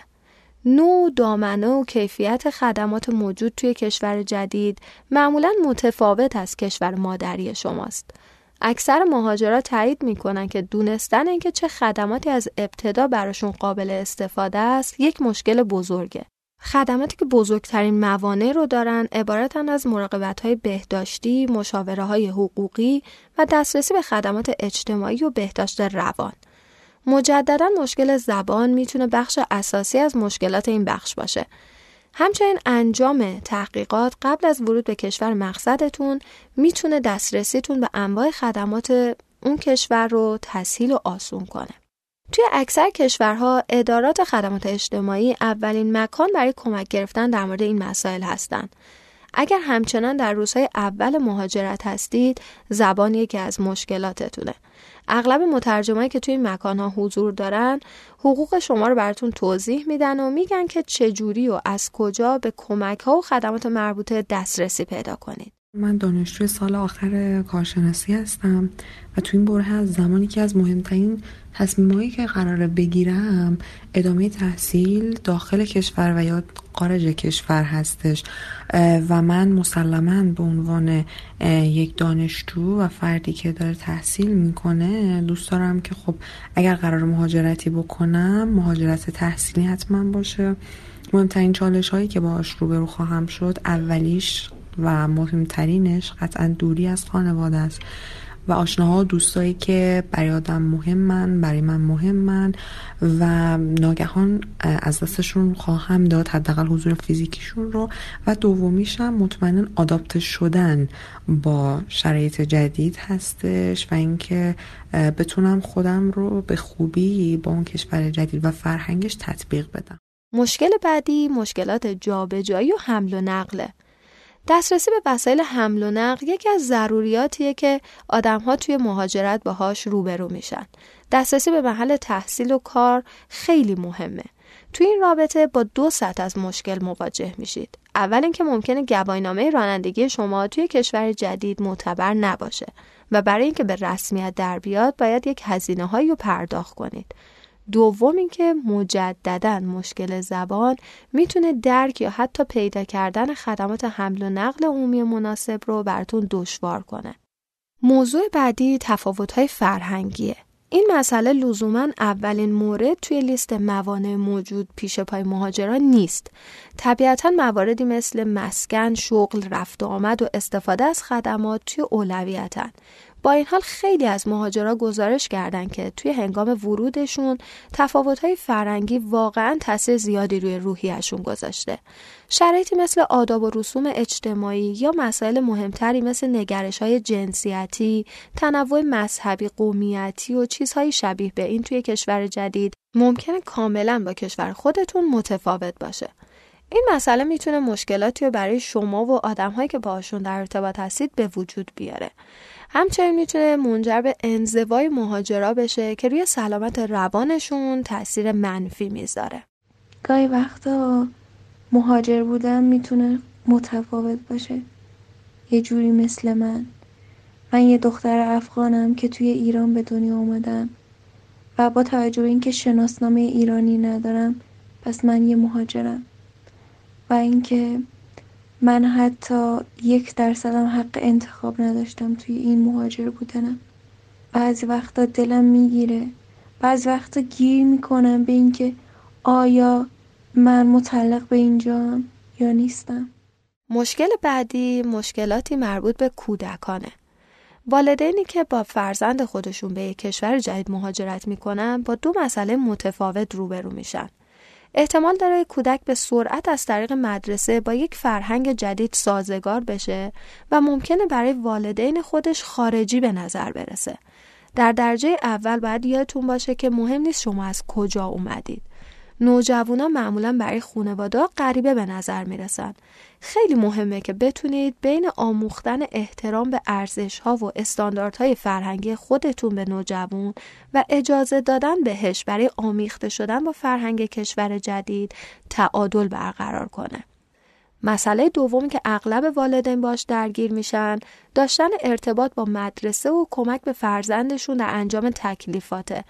نوع دامنه و کیفیت خدمات موجود توی کشور جدید معمولا متفاوت از کشور مادری شماست. اکثر مهاجرات تایید می‌کنن که دونستن اینکه چه خدماتی از ابتدا براشون قابل استفاده است یک مشکل بزرگه. خدماتی که بزرگترین موانع رو دارن عبارتن از مراقبت های بهداشتی، مشاوره های حقوقی و دسترسی به خدمات اجتماعی و بهداشت روان. مجددا مشکل زبان می‌تونه بخش اساسی از مشکلات این بخش باشه. همچنین انجام تحقیقات قبل از ورود به کشور مقصدتون می‌تونه دسترسیتون به انواع خدمات اون کشور رو تسهیل و آسون کنه. توی اکثر کشورها ادارات خدمات اجتماعی اولین مکان برای کمک گرفتن در مورد این مسائل هستند. اگر همچنان در روزهای اول مهاجرت هستید، زبان یکی از مشکلاتتونه. اغلب مترجمایی که توی این مکانها حضور دارن حقوق شما رو براتون توضیح میدن و میگن که چجوری و از کجا به کمک ها و خدمات مربوطه دسترسی پیدا کنید. من دانشجوی سال آخر کارشناسی هستم و تو این بره از زمانی که از مهمترین تصمیمایی که قراره بگیرم ادامه تحصیل داخل کشور و یا خارج کشور هستش. و من مسلما به عنوان یک دانشجو و فردی که داره تحصیل می‌کنه دوست دارم که خب اگر قرار مهاجرتی بکنم مهاجرت تحصیلی حتما باشه. مهمترین چالش هایی که باش روبرو خواهم شد اولیش و مهمترینش قطعا دوری از خانواده است. و آشناها دوستایی که برای آدم مهمن برای من مهمن و ناگهان از دستشون خواهم داد حداقل حضور فیزیکیشون رو و دومیشم مطمئنا آداپته شدن با شرایط جدید هستش و اینکه بتونم خودم رو به خوبی با اون کشور جدید و فرهنگش تطبیق بدم. مشکل بعدی مشکلات جابجایی و حمل و نقله. دسترسی به وسایل حمل و نقل یکی از ضروریاتیه که آدمها توی مهاجرت باهاش روبرو میشن. دسترسی به محل تحصیل و کار خیلی مهمه. توی این رابطه با دو سطح از مشکل مواجه میشید. اول اینکه ممکنه گواهینامه رانندگی شما توی کشور جدید معتبر نباشه و برای اینکه به رسمیت در بیاد باید یک هزینه هایی رو پرداخت کنید. دوم اینکه مجددا مشکل زبان می‌تونه درک یا حتی پیدا کردن خدمات حمل و نقل عمومی مناسب رو براتون دشوار کنه. موضوع بعدی تفاوت‌های فرهنگیه. این مسئله لزوما اولین مورد توی لیست موانع موجود پیش پای مهاجران نیست. طبیعتا مواردی مثل مسکن، شغل، رفت و آمد و استفاده از خدمات توی اولویتن. با این حال خیلی از مهاجرا گزارش کردند که توی هنگام ورودشون تفاوت‌های فرنگی واقعا تاثیر زیادی روی روحیشون گذاشته. شرایطی مثل آداب و رسوم اجتماعی یا مسائل مهمتری مثل نگرش های جنسیتی، تنوع مذهبی، قومیتی و چیزهای شبیه به این توی کشور جدید ممکنه کاملا با کشور خودتون متفاوت باشه. این مسئله می‌تونه مشکلاتی رو برای شما و آدمهایی که باهاشون در ارتباط هستید به وجود بیاره. همچنین می‌تونه منجر به انزوای مهاجرا بشه که روی سلامت روانشون تاثیر منفی می‌ذاره. گاهی وقتا مهاجر بودن می‌تونه متفاوت باشه. یه جوری مثل من. من یه دختر افغانم که توی ایران به دنیا آمدم و با توجه به اینکه شناسنامه ایرانی ندارم پس من یه مهاجرم. و اینکه من حتی یک درصدم حق انتخاب نداشتم توی این مهاجر بودنم. بعضی وقتا دلم می‌گیره. بعضی وقتا گیر می‌کنم به اینکه آیا من متعلق به اینجام یا نیستم. مشکل بعدی مشکلاتی مربوط به کودکانه. والدینی که با فرزند خودشون به یک کشور جدید مهاجرت می‌کنن با دو مسئله متفاوت روبرو میشن. احتمال داره کودک به سرعت از طریق مدرسه با یک فرهنگ جدید سازگار بشه و ممکنه برای والدین خودش خارجی به نظر برسه. در درجه اول باید یادتون باشه که مهم نیست شما از کجا اومدید. نوجوانا معمولا برای خانواده غریبه به نظر می‌رسن. خیلی مهمه که بتونید بین آموختن احترام به ارزش ها و استانداردهای فرهنگی خودتون به نوجوان و اجازه دادن بهش برای آمیخته شدن با فرهنگ کشور جدید تعادل برقرار کنه. مسئله دومی که اغلب والدین باش درگیر میشن داشتن ارتباط با مدرسه و کمک به فرزندشون در انجام تکلیفاته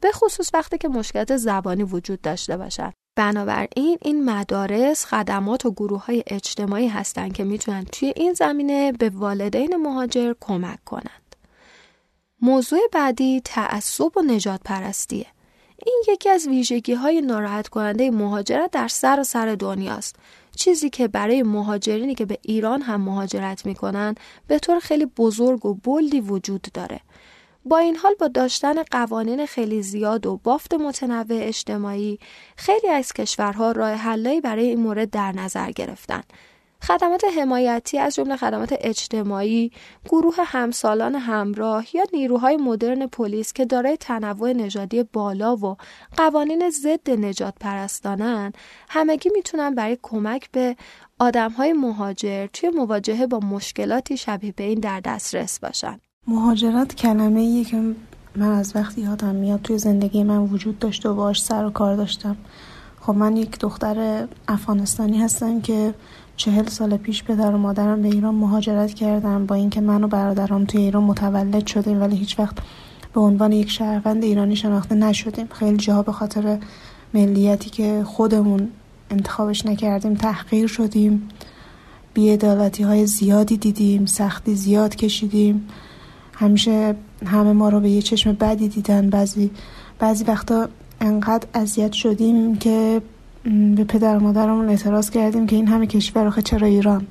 به خصوص وقتی که مشکلات زبانی وجود داشته باشد. بنابراین این مدارس خدمات و گروه های اجتماعی هستند که می‌تونن توی این زمینه به والدین مهاجر کمک کنند. موضوع بعدی تعصب و نجات پرستیه. این یکی از ویژگی های ناراحت کننده مهاجرت در سر و سر دنیاست. چیزی که برای مهاجرینی که به ایران هم مهاجرت می‌کنن به طور خیلی بزرگ و بلدی وجود داره. با این حال با داشتن قوانین خیلی زیاد و بافت متنوع اجتماعی خیلی از کشورها راه حلایی برای این مورد در نظر گرفتن خدمات حمایتی از جمله خدمات اجتماعی، گروه همسالان همراه یا نیروهای مدرن پلیس که دارای تنوع نژادی بالا و قوانین ضد نجات پرستانن همگی می‌تونن برای کمک به آدمهای مهاجر توی مواجهه با مشکلاتی شبیه به این در دسترس باشن. مهاجرت کلمه ایه که من از وقتی یادم میاد توی زندگی من وجود داشته و باش سر و کار داشتم. خب من یک دختر افغانستانی هستم که چهل سال پیش پدر و مادرم به ایران مهاجرت کردم با اینکه من و برادرم توی ایران متولد شدیم ولی هیچ وقت به عنوان یک شهروند ایرانی شناخته نشدیم. خیلی جاها به خاطر ملیتی که خودمون انتخابش نکردیم تحقیر شدیم. بیعدالتی های زیادی دیدیم سختی زیاد کشیدیم. همیشه همه ما رو به یه چشم بدی دیدن. بعضی بعضی وقتا انقدر اذیت شدیم که به پدر و مادرمون اعتراض کردیم که این همه کشور آخه چرا ایران؟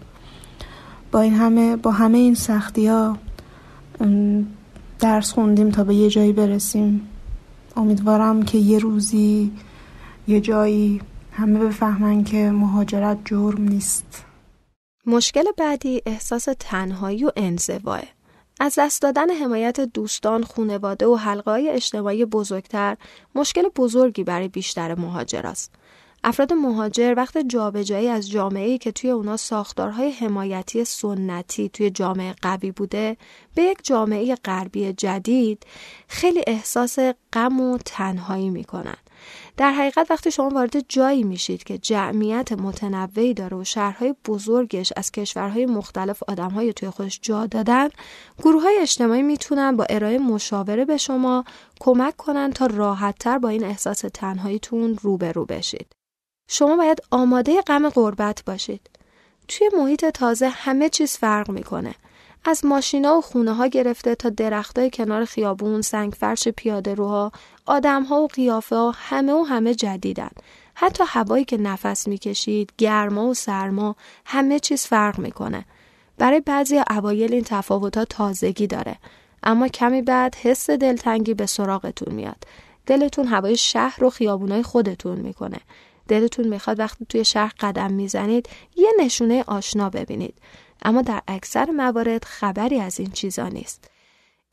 با این همه با همه این سختی ها درس خوندیم تا به یه جایی برسیم. امیدوارم که یه روزی یه جایی همه بفهمن که مهاجرت جرم نیست. مشکل بعدی احساس تنهایی و انزواه. از دست دادن حمایت دوستان، خونواده و حلقه های اجتماعی بزرگتر مشکل بزرگی برای بیشتر مهاجراست. افراد مهاجر وقت جابجایی از جامعه‌ای که توی اونا ساختارهای حمایتی سنتی توی جامعه قوی بوده به یک جامعه غربی جدید خیلی احساس غم و تنهایی می‌کنن. در حقیقت وقتی شما وارد جایی میشید که جمعیت متنوعی داره و شهرهای بزرگش از کشورهای مختلف آدمهای توی خودش جا دادن گروه های اجتماعی می‌تونن با ارائه مشاوره به شما کمک کنن تا راحتتر با این احساس تنهاییتون روبرو بشید. شما باید آماده غم غربت باشید. توی محیط تازه همه چیز فرق می‌کنه. از ماشینا و خونه ها گرفته تا درختای کنار خیابون، سنگ فرش پیاده روها، آدم ها و قیافه ها همه و همه جدیدن. حتی هوایی که نفس می‌کشید، گرما و سرما همه چیز فرق می‌کنه. برای بعضی اوایل این تفاوت ها تازگی داره. اما کمی بعد حس دلتنگی به سراغتون میاد. دلتون هوای شهر و خیابونای خودتون می‌کنه. دلتون می‌خواد وقتی توی شهر قدم می‌زنید یه نشونه آشنا ببینید. اما در اکثر موارد خبری از این چیزا نیست.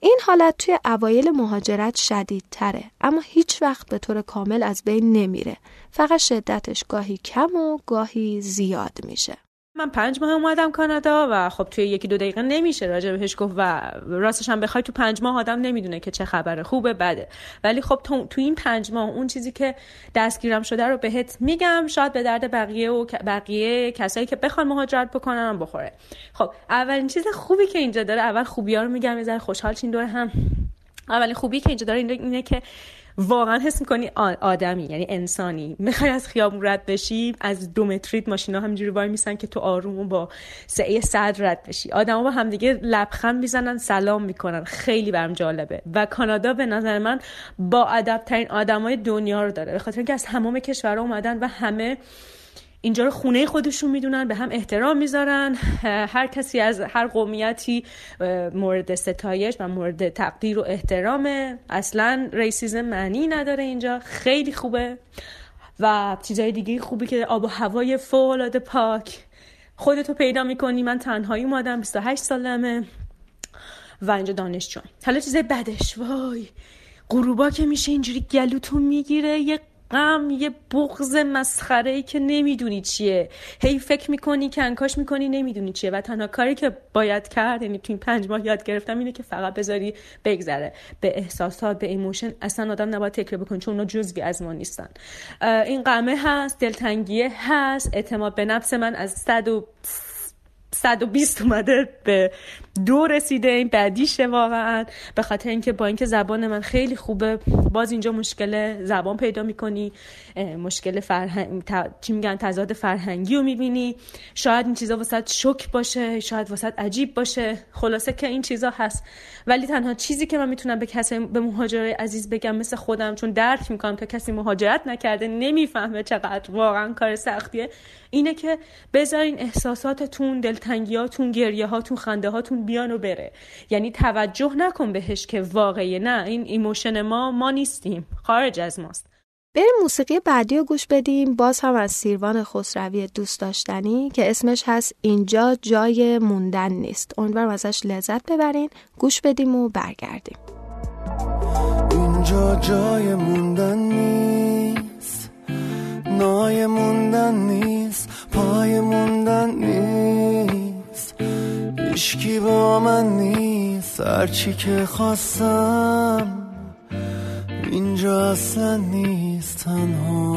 این حالت توی اوایل مهاجرت شدید تره اما هیچ وقت به طور کامل از بین نمیره فقط شدتش گاهی کم و گاهی زیاد میشه من پنج ماه اومدم کانادا و خب توی یکی دو دقیقه نمیشه راجع بهش گفت و راستش هم بخوای تو پنج ماه آدم نمی‌دونه که چه خبره. خوبه بده. ولی خب تو, تو این پنج ماه اون چیزی که دستگیرم شده رو بهت میگم شاید به درد بقیه و بقیه کسایی که بخوان مهاجرت بکنن بخوره. خب اولین چیز خوبی که اینجا داره اول خوبی ها رو میگم یه خوشحال چین دور هم. اولین خوبی که اینجا داره اینه که واقعا حس می‌کنی آدمی یعنی انسانی. می‌خوای از خیابون رد بشی از دو متریت ماشینا همینجوری وای میسن که تو آروم با سعی صد رد بشی. آدما با همدیگه لبخند می‌زنن سلام می‌کنن. خیلی برم جالبه. و کانادا به نظر من با ادب ترین آدمای دنیا رو داره به خاطر اینکه از تمام کشورها اومدن و همه اینجا رو خونه خودشون می‌دونن به هم احترام می‌ذارن. هر کسی از هر قومیتی مورد ستایش و مورد تقدیر و احترامه. اصلا ریسیزم معنی نداره اینجا. خیلی خوبه. و چیزای دیگه خوبی که آب و هوای فوق پاک. خودتو پیدا می‌کنی. من تنهایی اومدم. 28 سالمه. و اینجا دانشجو حالا چیزای بدش. وای غروبا که میشه اینجوری گلوتون می‌گیره. یه غم یه بغض مسخره ای که نمی‌دونی چیه. هی فکر می‌کنی کنکاش می‌کنی نمی‌دونی چیه. و تنها کاری که باید کرد یعنی تو این پنج ماه یاد گرفتم اینه که فقط بذاری بگذره. به احساسات به emotion اصلا آدم نباید تکرار بکنی چون اونا جزوی از ما نیستن. این غمه هست دلتنگیه هست. اعتماد به نفس من از صد و 120 اومده به دو رسیده این بعدیشه واقعا. به خاطر اینکه با اینکه زبان من خیلی خوبه باز اینجا مشکل زبان پیدا می‌کنی مشکل فرهنگ چی میگن تضاد فرهنگی رو می‌بینی. شاید این چیزا واست شوک باشه شاید واست عجیب باشه. خلاصه که این چیزا هست. ولی تنها چیزی که من می‌تونم به کسی به مهاجرای عزیز بگم مثل خودم چون درک می‌کنم که کسی مهاجرت نکرده نمی‌فهمه چقدر واقعا کار سختیه اینه که بذارین احساساتتون دلتنگیاتون گریه هاتون خنده هاتون بیان و بره. یعنی توجه نکن بهش که واقعی نه این emotion ما ما نیستیم. خارج از ماست. بریم موسیقی بعدی رو گوش بدیم. باز هم از سیروان خسروی دوست داشتنی که اسمش هست اینجا جای موندن نیست. امیدوارم ازش لذت ببرین. گوش بدیم و برگردیم. اینجا جای موندن نیست. نای موندن نیست. پای موندن نیست. اشکی با من نیست هرچی که خواستم اینجا اصلا نیست تنها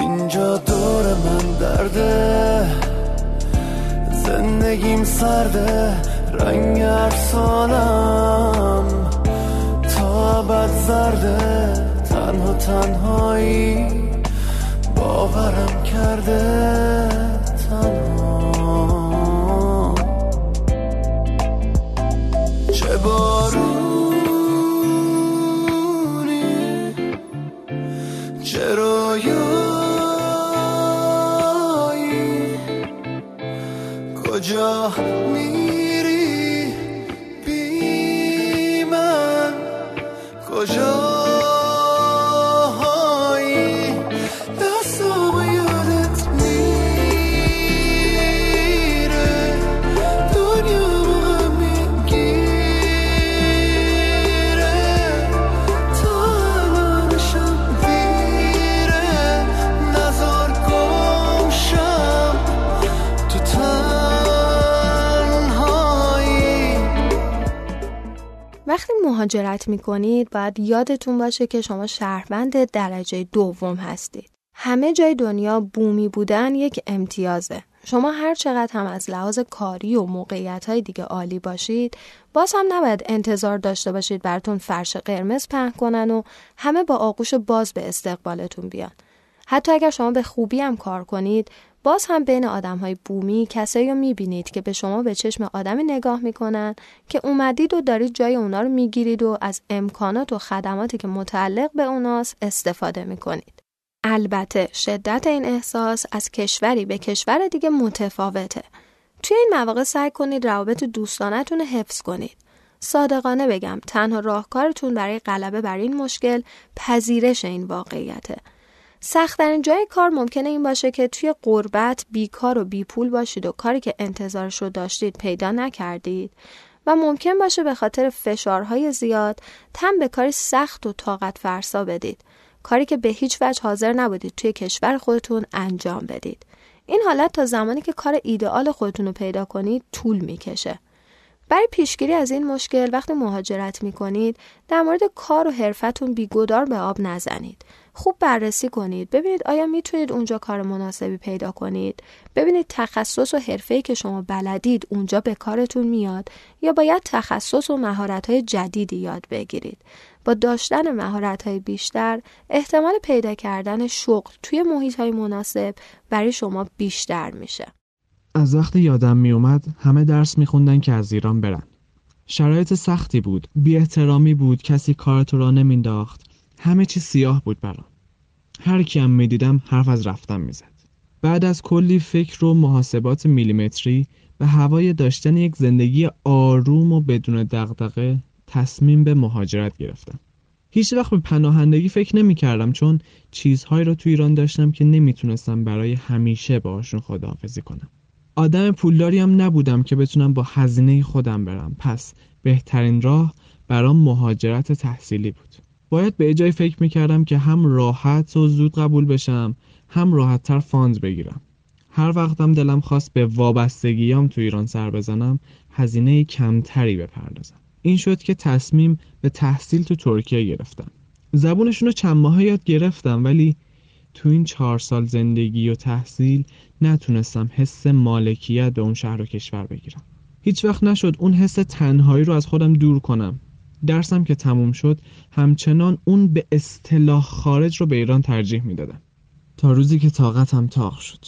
اینجا دور من درده زندگیم سرده رنگ ارسالم تا بد زرده. تنها تنهایی باورم کرده تنها. چه بارونی چه رویایی. کجا مهاجرت می کنید باید یادتون باشه که شما شهروند درجه دوم هستید. همه جای دنیا بومی بودن یک امتیازه. شما هر چقدر هم از لحاظ کاری و موقعیت های دیگه عالی باشید باز هم نباید انتظار داشته باشید براتون فرش قرمز پهن کنن و همه با آغوش باز به استقبالتون بیان. حتی اگر شما به خوبی هم کار کنید باز هم بین آدم های بومی کسایی رو می‌بینید که به شما به چشم آدمی نگاه می‌کنن که اومدید و دارید جای اونا رو می‌گیرید و از امکانات و خدماتی که متعلق به اوناست استفاده می‌کنید. البته شدت این احساس از کشوری به کشور دیگه متفاوته. توی این مواقع سعی کنید روابط دوستانتون رو حفظ کنید. صادقانه بگم تنها راهکارتون برای غلبه بر این مشکل پذیرش این واقعیته. سختترین جای کار ممکنه این باشه که توی قربت بیکار و بیپول باشید و کاری که انتظارش رو داشتید پیدا نکردید و ممکن باشه به خاطر فشارهای زیاد تم به کاری سخت و طاقت فرسا بدید. کاری که به هیچ وجه حاضر نبودید توی کشور خودتون انجام بدید. این حالت تا زمانی که کار ایدئال خودتون رو پیدا کنید طول می‌کشه. برای پیشگیری از این مشکل وقتی مهاجرت می کنید در مورد کار و حرفتون بیگدار به آب نزنید. خوب بررسی کنید. ببینید آیا می‌تونید اونجا کار مناسبی پیدا کنید. ببینید تخصص و حرفه‌ای که شما بلدید اونجا به کارتون میاد یا باید تخصص و مهارت‌های جدیدی یاد بگیرید. با داشتن مهارت‌های بیشتر احتمال پیدا کردن شغل توی محیط‌های مناسب برای شما بیشتر میشه. از وقتی یادم میومد همه درس میخوندن که از ایران برن شرایط سختی بود بی احترامی بود کسی کارتو را نمینداخت همه چی سیاه بود برام. هر کیم می‌دیدم حرف از رفتن می‌زد. بعد از کلی فکر و محاسبات میلیمتری و هوای داشتن یک زندگی آروم و بدون دغدغه تصمیم به مهاجرت گرفتم. هیچ وقت به پناهندگی فکر نمی کردم چون چیزهایی رو تو ایران داشتم که نمی‌تونستم برای همیشه باهاشون خداحافظی کنم. آدم پولداری هم نبودم که بتونم با هزینه خودم برم. پس بهترین راه برام مهاجرت تحصیلی بود. باید به جای فکر می‌کردم که هم راحت و زود قبول بشم هم راحت تر فاند بگیرم. هر وقتم دلم خواست به وابستگیام تو ایران سر بزنم هزینه کمتری بپردازم. این شد که تصمیم به تحصیل تو ترکیه گرفتم. زبونشون رو چند ماه یاد گرفتم ولی تو این چهار سال زندگی و تحصیل نتونستم حس مالکیت به اون شهر و کشور بگیرم. هیچ وقت نشد اون حس تنهایی رو از خودم دور کنم. درسم که تموم شد همچنان اون به اصطلاح خارج رو به ایران ترجیح می‌دادم. تا روزی که طاقتم تاق شد.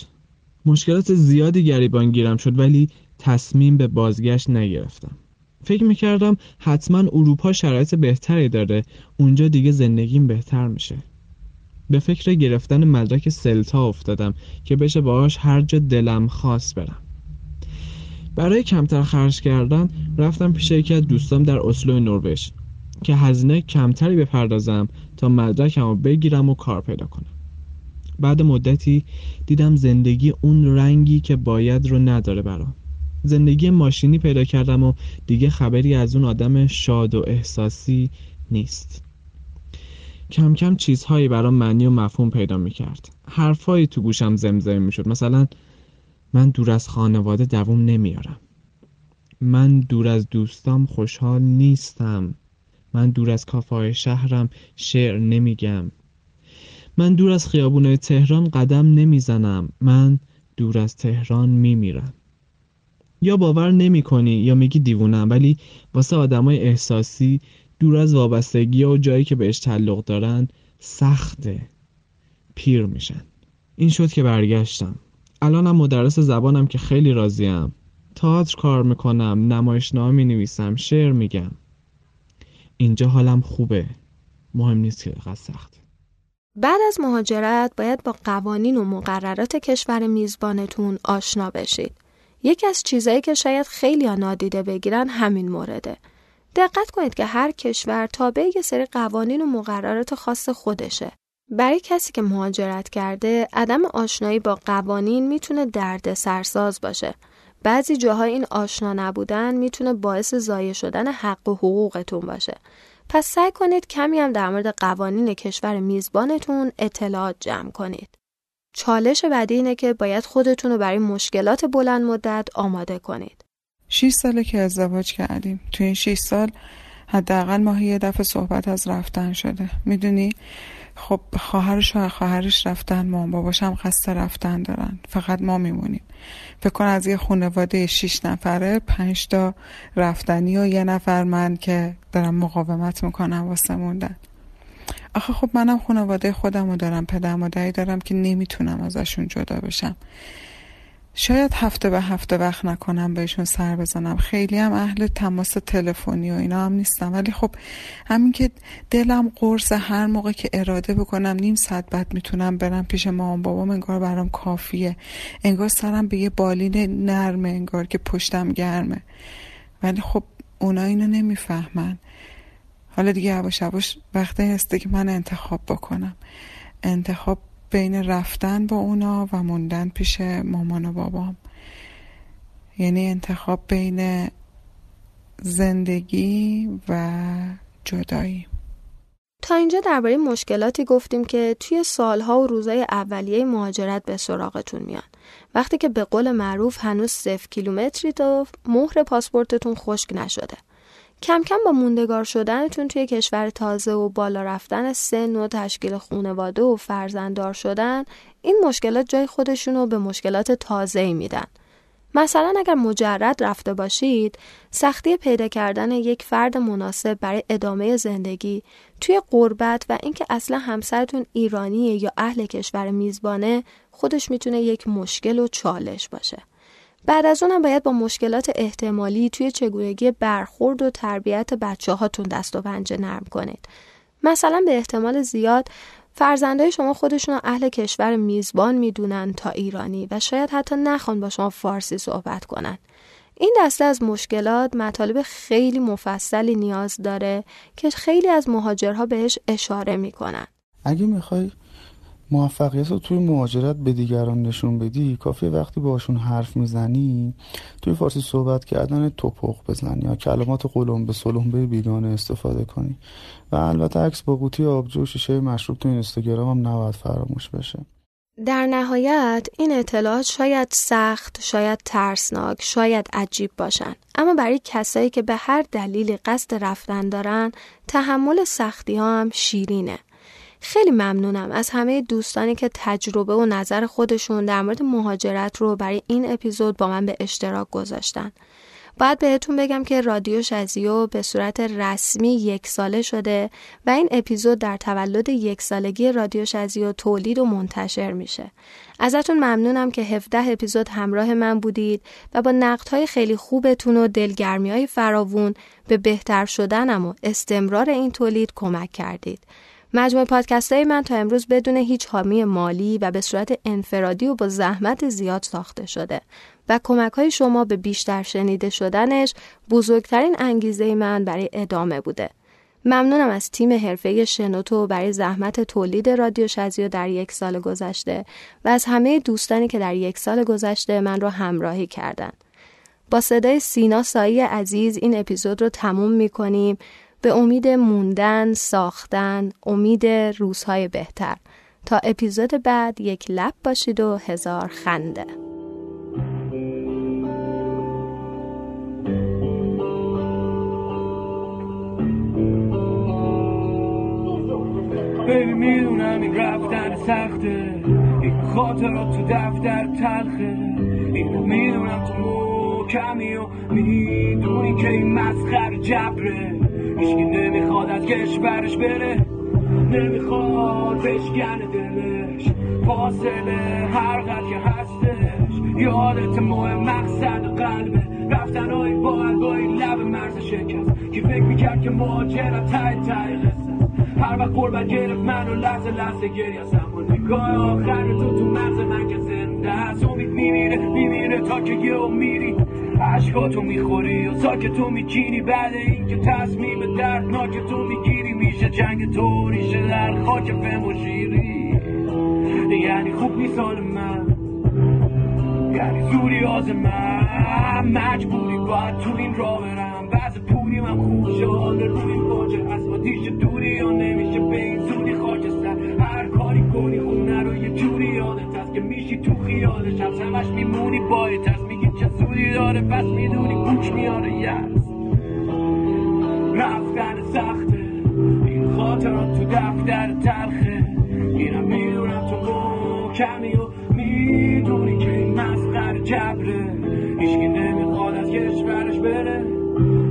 مشکلات زیادی گریبان گیرم شد ولی تصمیم به بازگشت نگرفتم. فکر می‌کردم حتما اروپا شرایط بهتری داره اونجا دیگه زندگیم بهتر میشه. به فکر گرفتن مدرک سلتا افتادم که بشه باهاش هر جا دلم خواست برم. برای کمتر خرج کردن رفتم پیش یکی از دوستام در اسلو نروژ که هزینه کمتری بپردازم تا مدرکم رو بگیرم و کار پیدا کنم. بعد مدتی دیدم زندگی اون رنگی که باید رو نداره برام. زندگی ماشینی پیدا کردم و دیگه خبری از اون آدم شاد و احساسی نیست. کم کم چیزهایی برام معنی و مفهوم پیدا می‌کرد. حرفهایی تو گوشم زمزمه می‌شد. مثلا من دور از خانواده دووم نمیارم. من دور از دوستام خوشحال نیستم. من دور از کافه شهرم شعر نمیگم. من دور از خیابونای تهران قدم نمی‌زنم. من دور از تهران میمیرم. یا باور نمی کنی یا میگی دیوونم ولی واسه آدمای احساسی دور از وابستگی و جایی که بهش تعلق دارن سخته. پیر میشن. این شد که برگشتم. الانم مدرس زبانم که خیلی راضیم. تئاتر کار می‌کنم نمایشنامه می نویسم شعر میگم. اینجا حالم خوبه. مهم نیست که دقیقا سخت. بعد از مهاجرت باید با قوانین و مقررات کشور میزبانتون آشنا بشید. یکی از چیزایی که شاید خیلی ها نادیده بگیرن همین مورده. دقت کنید که هر کشور تابع یه سری قوانین و مقررات خاص خودشه. برای کسی که مهاجرت کرده، عدم آشنایی با قوانین می‌تونه درد سرساز باشه. بعضی جاها این آشنا نبودن می‌تونه باعث ضایع شدن حق و حقوقتون باشه. پس سعی کنید کمی هم در مورد قوانین کشور میزبانتون اطلاعات جمع کنید. چالش بعدی اینه که باید خودتون رو برای مشکلات بلند مدت آماده کنید. 6 ساله که ازدواج کردیم تو این 6 سال حداقل ماهی یه دفعه صحبت از رفتن شده می‌دونی خب خواهرش و خواهرش رفتن مام باباش هم خسته رفتن دارن. فقط ما میمونیم. فکر کن از یه خانواده شیش نفره پنج تا رفتنی و یه نفر من که دارم مقاومت می‌کنم واسه موندن. آخه خب منم خانواده خودم رو دارم پدر مادری دارم که نمی‌تونم ازشون جدا بشم. شاید هفته به هفته وقت نکنم بهشون سر بزنم. خیلی هم اهل تماس تلفنی و اینا هم نیستم. ولی خب همین که دلم قرص هر موقع که اراده بکنم نیم ساعت بعد می‌تونم برم پیش مامان بابام انگار برام کافیه. انگار سرم به یه بالین نرمه انگار که پشتم گرمه. ولی خب اونا اینو نمی‌فهمن. حالا دیگه یواش یواش وقتی هسته که من انتخاب بکنم. انتخاب بین رفتن با اونا و موندن پیش مامان و بابام. یعنی انتخاب بین زندگی و جدایی. تا اینجا درباره مشکلاتی گفتیم که توی سالها و روزای اولیه مهاجرت به سراغتون میان. وقتی که به قول معروف هنوز صفر کیلومتری و مهر پاسپورتتون خشک نشده. کم کم با موندگار شدنتون توی کشور تازه و بالا رفتن سن و تشکیل خانواده و فرزنددار شدن این مشکلات جای خودشون رو به مشکلات تازه میدن. مثلا اگر مجرد رفته باشید سختی پیدا کردن یک فرد مناسب برای ادامه زندگی توی قربت و اینکه اصلا همسرتون ایرانیه یا اهل کشور میزبانه خودش می‌تونه یک مشکل و چالش باشه. بعد از اونم باید با مشکلات احتمالی توی چگونگی برخورد و تربیت بچه هاتون دست و پنجه نرم کنید. مثلا به احتمال زیاد فرزندای شما خودشون اهل کشور میزبان می‌دونن تا ایرانی و شاید حتی نخوان با شما فارسی صحبت کنن. این دسته از مشکلات مطالب خیلی مفصلی نیاز داره که خیلی از مهاجرها بهش اشاره می‌کنن. اگه می‌خوای موفقیت رو توی مهاجرت به دیگران نشون بدی کافی وقتی باشون حرف می‌زنی توی فارسی صحبت کردن توپخ بزنی یا کلمات قلم به سلم به بیگانه استفاده کنی و البته عکس با قوطی آبجو شیشه مشروب تو اینستاگرام هم نباید فراموش بشه در نهایت این اطلاعات شاید سخت، شاید ترسناک، شاید عجیب باشن. اما برای کسایی که به هر دلیلی قصد رفتن دارن، تحمل سختی ها هم شیرینه. خیلی ممنونم از همه دوستانی که تجربه و نظر خودشون در مورد مهاجرت رو برای این اپیزود با من به اشتراک گذاشتن. باید بهتون بگم که رادیو شزیو به صورت رسمی یک ساله شده و این اپیزود در تولد یک سالگی رادیو شزیو تولید و منتشر میشه. ازتون ممنونم که 17 اپیزود همراه من بودید و با نقدهای خیلی خوبتون و دلگرمی های فراوون به بهتر شدنم و استمرار این تولید کمک کردید. مجموع پادکست های من تا امروز بدون هیچ حامی مالی و به صورت انفرادی و با زحمت زیاد ساخته شده و کمک های شما به بیشتر شنیده شدنش بزرگترین انگیزه من برای ادامه بوده. ممنونم از تیم حرفه شنوتو برای زحمت تولید رادیو شزیو در یک سال گذشته و از همه دوستانی که در یک سال گذشته من رو همراهی کردند. با صدای سینا سایی عزیز این اپیزود رو تموم می کنیم به امید موندن، ساختن، امید روزهای بهتر. تا اپیزود بعد یک لب باشید و هزار خنده. بیبی می‌دونم این رفتن سخته. این خاطرات تو دفتر تلخه. اینو می‌دونم تو کمی و می‌دونی که این مسخر جبره. هیچکی نمی‌خواد از کشورش بره. نمی‌خواد بشکنه دلش. فاصله هر که هستش. یادت مهم مقصد قلبه رفتن های با لب مرز شکست. که فکر می‌کرد که مهاجرت تای تای قصه هر وقت قربت گرفت منو لحظه لحظه گریه گاه آخر تو تو مغز من که زنده است. امید میمیره میمیره تا که یه میری عشقاتو می‌خوری و ساکتو میچینی بعد اینکه تصمیم دردناک تو می‌گیری. میشه جنگ تو ریشه در خاک شیری. یعنی خوب نیست من. یعنی زوری آز من. مجبوری باید تو این را برم. بعض پولی من خوب شده روی باجه. از آتیش دوری یا نمیشه به این زودی خاکستر. هر کاری کنی خونه رو یه جوری یادت هست که میشی تو خیالش. هم همش میمونی بایت هست چه سودی داره پس می‌دونی کوچ میاره. یست رفتن سخته. این خاطرات تو دفتر تلخه. اینم می‌دونم تو کمی و می‌دونی که این مسخر جبره. هیچکی نمی‌خواد از کشورش بره.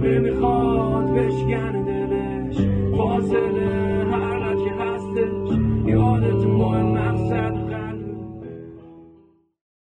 نمی‌خواد بشکنه.